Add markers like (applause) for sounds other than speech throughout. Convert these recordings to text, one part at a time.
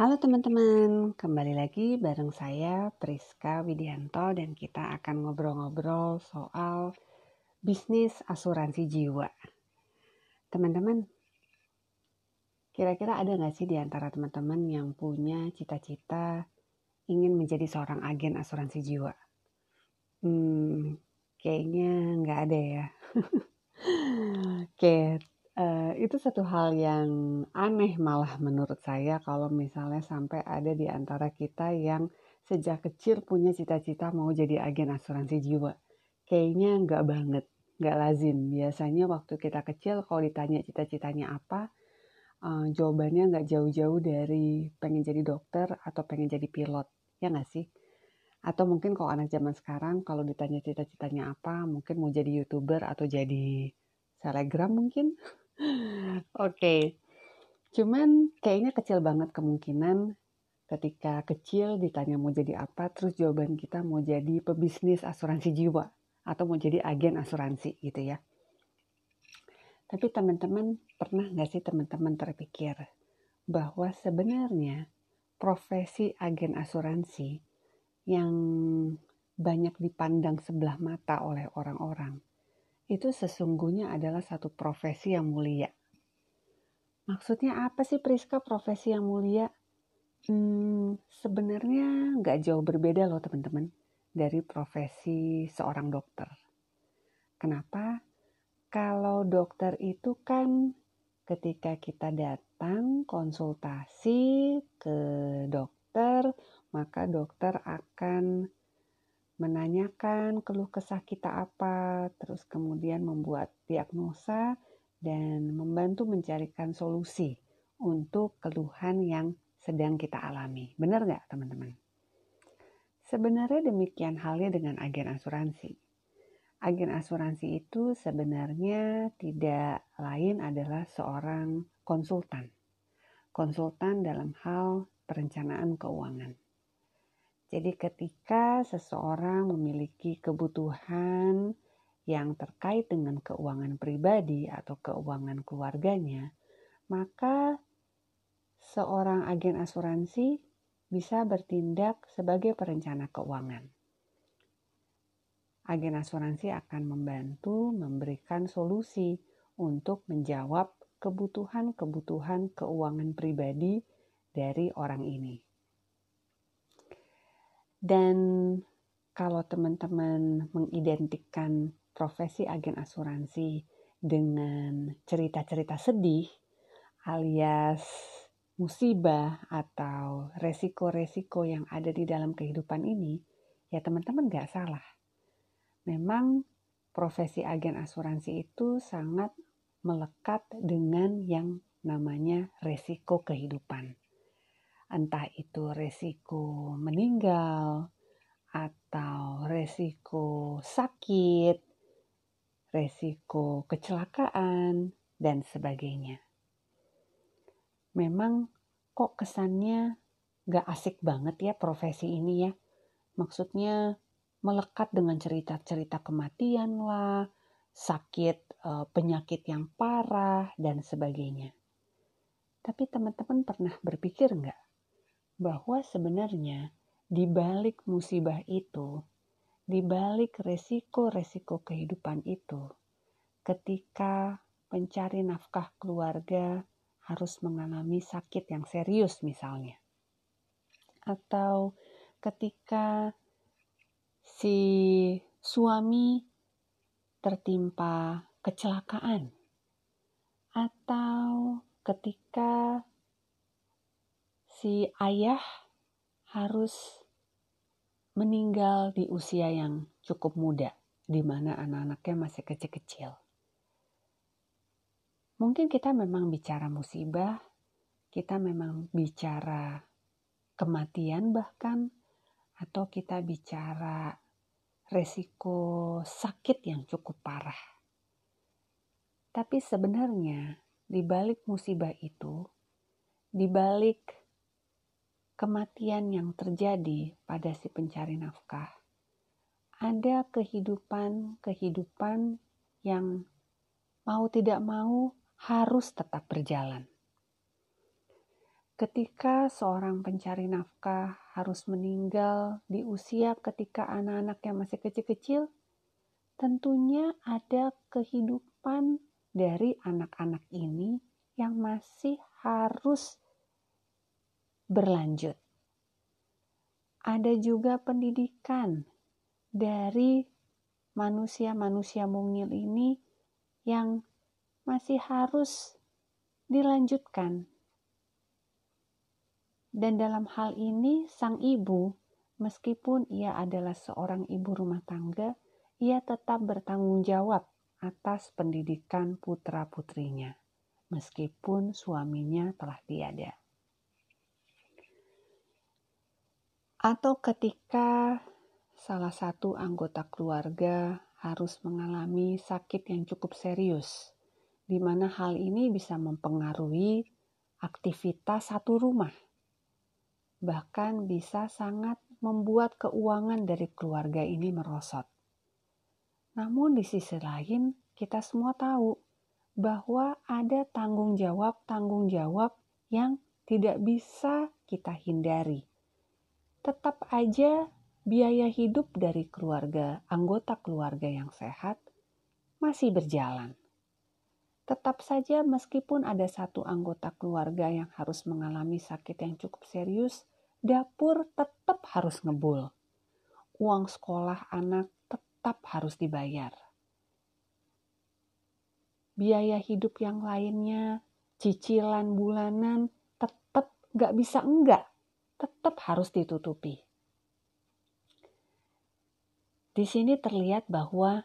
Halo teman-teman, kembali lagi bareng saya Priska Widianto dan kita akan ngobrol-ngobrol soal bisnis asuransi jiwa. Teman-teman, kira-kira ada nggak sih di antara teman-teman yang punya cita-cita ingin menjadi seorang agen asuransi jiwa? Hmm, kayaknya nggak ada ya. (laughs) Oke, itu satu hal yang aneh malah menurut saya kalau misalnya sampai ada di antara kita yang sejak kecil punya cita-cita mau jadi agen asuransi jiwa. Kayaknya nggak banget, nggak lazim. Biasanya waktu kita kecil kalau ditanya cita-citanya apa, uh, jawabannya nggak jauh-jauh dari pengen jadi dokter atau pengen jadi pilot, ya nggak sih? Atau mungkin kalau anak zaman sekarang kalau ditanya cita-citanya apa, mungkin mau jadi youtuber atau jadi selegram mungkin. (laughs) Oke. Cuman kayaknya kecil banget kemungkinan ketika kecil ditanya mau jadi apa, terus jawaban kita mau jadi pebisnis asuransi jiwa atau mau jadi agen asuransi gitu ya. Tapi teman-teman pernah nggak sih teman-teman terpikir bahwa sebenarnya profesi agen asuransi yang banyak dipandang sebelah mata oleh orang-orang itu sesungguhnya adalah satu profesi yang mulia. Maksudnya apa sih Priska profesi yang mulia? Hmm, sebenarnya nggak jauh berbeda loh teman-teman dari profesi seorang dokter. Kenapa? Kalau dokter itu kan ketika kita datang konsultasi ke dokter, maka dokter akan menanyakan keluh kesah kita apa, terus kemudian membuat diagnosa dan membantu mencarikan solusi untuk keluhan yang sedang kita alami. Benar nggak teman-teman? Sebenarnya demikian halnya dengan agen asuransi. Agen asuransi itu sebenarnya tidak lain adalah seorang konsultan. Konsultan dalam hal perencanaan keuangan. Jadi ketika seseorang memiliki kebutuhan yang terkait dengan keuangan pribadi atau keuangan keluarganya, maka seorang agen asuransi bisa bertindak sebagai perencana keuangan. Agen asuransi akan membantu memberikan solusi untuk menjawab kebutuhan-kebutuhan keuangan pribadi dari orang ini. Dan kalau teman-teman mengidentikan profesi agen asuransi dengan cerita-cerita sedih alias musibah atau resiko-resiko yang ada di dalam kehidupan ini, ya teman-teman gak salah. Memang profesi agen asuransi itu sangat melekat dengan yang namanya resiko kehidupan entah itu resiko meninggal atau resiko sakit, resiko kecelakaan, dan sebagainya. Memang kok kesannya gak asik banget ya profesi ini ya. Maksudnya melekat dengan cerita-cerita kematian lah, sakit, eh, penyakit yang parah, dan sebagainya. Tapi teman-teman pernah berpikir nggak bahwa sebenarnya di balik musibah itu, di balik resiko-resiko kehidupan itu, ketika pencari nafkah keluarga harus mengalami sakit yang serius misalnya. Atau ketika si suami tertimpa kecelakaan atau ketika si ayah harus meninggal di usia yang cukup muda, di mana anak-anaknya masih kecil-kecil. Mungkin kita memang bicara musibah, kita memang bicara kematian bahkan, atau kita bicara resiko sakit yang cukup parah. Tapi sebenarnya di balik musibah itu, di balik kematian yang terjadi pada si pencari nafkah, ada kehidupan-kehidupan yang mau tidak mau harus tetap berjalan. ketika seorang pencari nafkah harus meninggal di usia ketika anak-anaknya masih kecil-kecil, tentunya ada kehidupan dari anak-anak ini yang masih harus berlanjut. Ada juga pendidikan dari manusia-manusia mungil ini yang masih harus dilanjutkan. Dan dalam hal ini, sang ibu, meskipun ia adalah seorang ibu rumah tangga, ia tetap bertanggung jawab atas pendidikan putra-putrinya, meskipun suaminya telah tiada. Atau ketika salah satu anggota keluarga harus mengalami sakit yang cukup serius, di mana hal ini bisa mempengaruhi aktivitas satu rumah bahkan bisa sangat membuat keuangan dari keluarga ini merosot. Namun di sisi lain, kita semua tahu bahwa ada tanggung jawab-tanggung jawab yang tidak bisa kita hindari. Tetap aja biaya hidup dari keluarga, anggota keluarga yang sehat masih berjalan. Tetap saja meskipun ada satu anggota keluarga yang harus mengalami sakit yang cukup serius, dapur tetap harus ngebul. Uang sekolah anak tetap harus dibayar. Biaya hidup yang lainnya, cicilan bulanan tetap gak bisa enggak, tetap harus ditutupi. Di sini terlihat bahwa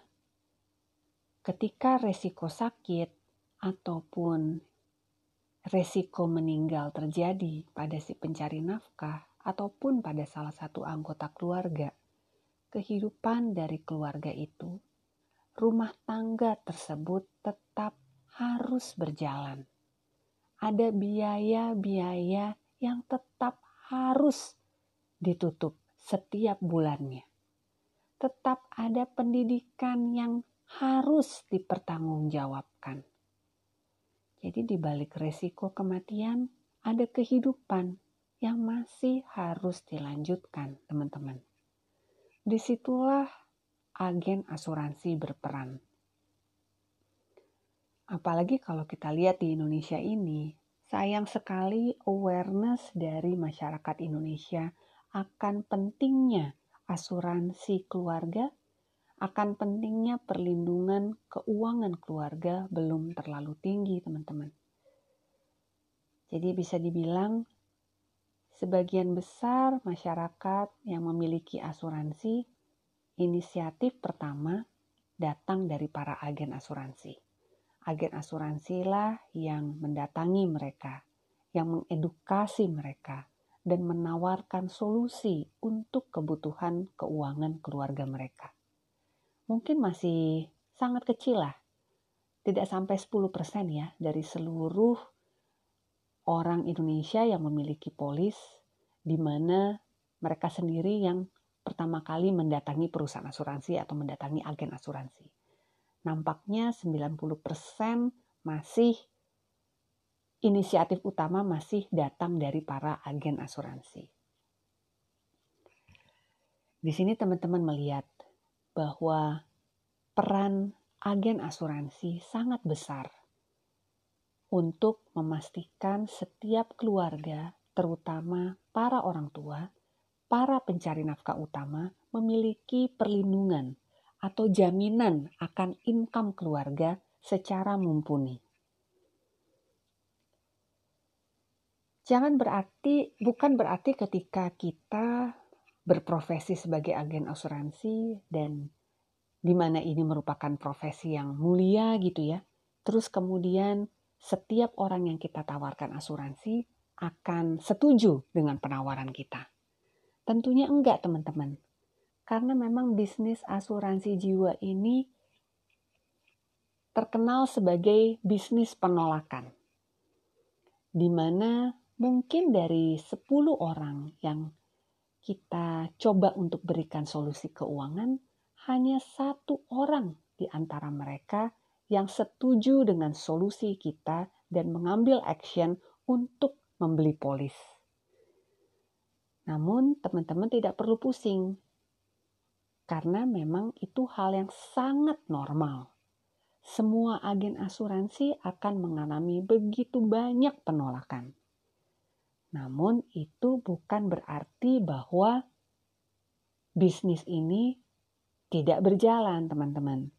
ketika resiko sakit ataupun resiko meninggal terjadi pada si pencari nafkah ataupun pada salah satu anggota keluarga, kehidupan dari keluarga itu, rumah tangga tersebut tetap harus berjalan. Ada biaya-biaya yang tetap harus ditutup setiap bulannya. Tetap ada pendidikan yang harus dipertanggungjawabkan jadi di balik resiko kematian ada kehidupan yang masih harus dilanjutkan, teman-teman. Di situlah agen asuransi berperan. Apalagi kalau kita lihat di Indonesia ini, sayang sekali awareness dari masyarakat Indonesia akan pentingnya asuransi keluarga akan pentingnya perlindungan keuangan keluarga belum terlalu tinggi, teman-teman. Jadi bisa dibilang sebagian besar masyarakat yang memiliki asuransi, inisiatif pertama datang dari para agen asuransi. Agen asuransi lah yang mendatangi mereka, yang mengedukasi mereka, dan menawarkan solusi untuk kebutuhan keuangan keluarga mereka mungkin masih sangat kecil lah. Tidak sampai 10% ya dari seluruh orang Indonesia yang memiliki polis di mana mereka sendiri yang pertama kali mendatangi perusahaan asuransi atau mendatangi agen asuransi. Nampaknya 90% masih inisiatif utama masih datang dari para agen asuransi. Di sini teman-teman melihat bahwa peran agen asuransi sangat besar untuk memastikan setiap keluarga, terutama para orang tua, para pencari nafkah utama, memiliki perlindungan atau jaminan akan income keluarga secara mumpuni. Jangan berarti, bukan berarti ketika kita berprofesi sebagai agen asuransi dan di mana ini merupakan profesi yang mulia gitu ya. Terus kemudian setiap orang yang kita tawarkan asuransi akan setuju dengan penawaran kita. Tentunya enggak teman-teman. Karena memang bisnis asuransi jiwa ini terkenal sebagai bisnis penolakan. Di mana mungkin dari 10 orang yang kita coba untuk berikan solusi keuangan, hanya satu orang di antara mereka yang setuju dengan solusi kita dan mengambil action untuk membeli polis. Namun, teman-teman tidak perlu pusing, karena memang itu hal yang sangat normal. Semua agen asuransi akan mengalami begitu banyak penolakan. Namun, itu bukan berarti bahwa bisnis ini tidak berjalan, teman-teman.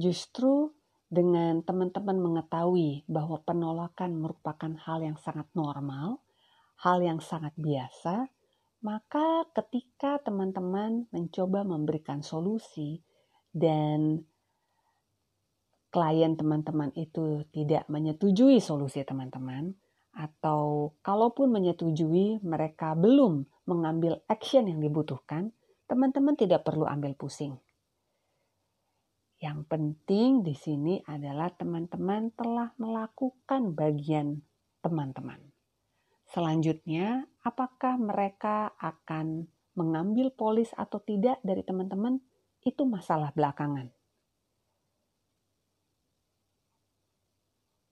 Justru dengan teman-teman mengetahui bahwa penolakan merupakan hal yang sangat normal, hal yang sangat biasa, maka ketika teman-teman mencoba memberikan solusi dan klien teman-teman itu tidak menyetujui solusi teman-teman, atau kalaupun menyetujui mereka belum mengambil action yang dibutuhkan, teman-teman tidak perlu ambil pusing yang penting di sini adalah teman-teman telah melakukan bagian teman-teman. Selanjutnya, apakah mereka akan mengambil polis atau tidak dari teman-teman? Itu masalah belakangan.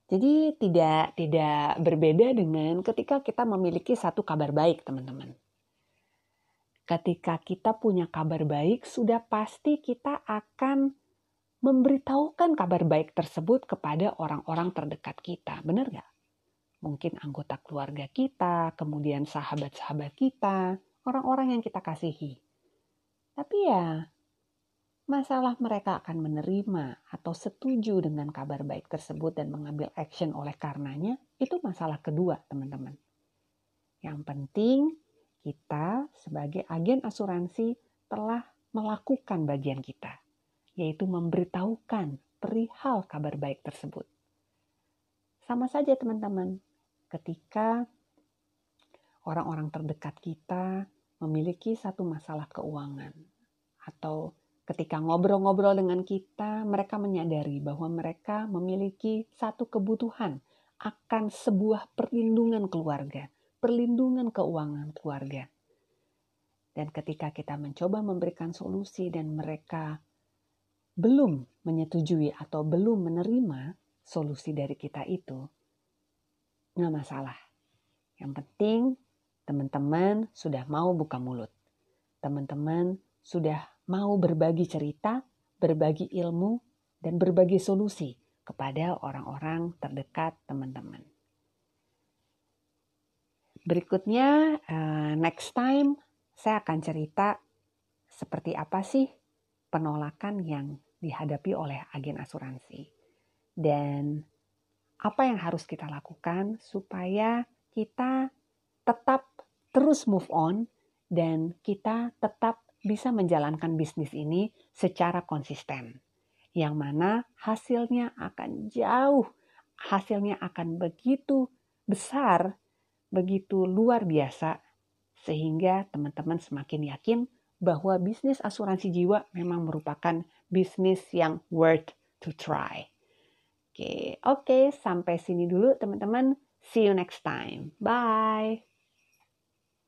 Jadi tidak tidak berbeda dengan ketika kita memiliki satu kabar baik, teman-teman. Ketika kita punya kabar baik, sudah pasti kita akan memberitahukan kabar baik tersebut kepada orang-orang terdekat kita. Benar nggak? Mungkin anggota keluarga kita, kemudian sahabat-sahabat kita, orang-orang yang kita kasihi. Tapi ya, masalah mereka akan menerima atau setuju dengan kabar baik tersebut dan mengambil action oleh karenanya, itu masalah kedua, teman-teman. Yang penting, kita sebagai agen asuransi telah melakukan bagian kita yaitu memberitahukan perihal kabar baik tersebut. Sama saja teman-teman, ketika orang-orang terdekat kita memiliki satu masalah keuangan atau ketika ngobrol-ngobrol dengan kita, mereka menyadari bahwa mereka memiliki satu kebutuhan akan sebuah perlindungan keluarga, perlindungan keuangan keluarga. Dan ketika kita mencoba memberikan solusi dan mereka belum menyetujui atau belum menerima solusi dari kita itu, nggak masalah. Yang penting teman-teman sudah mau buka mulut. Teman-teman sudah mau berbagi cerita, berbagi ilmu, dan berbagi solusi kepada orang-orang terdekat teman-teman. Berikutnya, uh, next time saya akan cerita seperti apa sih penolakan yang dihadapi oleh agen asuransi. Dan apa yang harus kita lakukan supaya kita tetap terus move on dan kita tetap bisa menjalankan bisnis ini secara konsisten. Yang mana hasilnya akan jauh, hasilnya akan begitu besar, begitu luar biasa, sehingga teman-teman semakin yakin bahwa bisnis asuransi jiwa memang merupakan bisnis yang worth to try. Oke, okay, sampai sini dulu teman-teman. See you next time. Bye.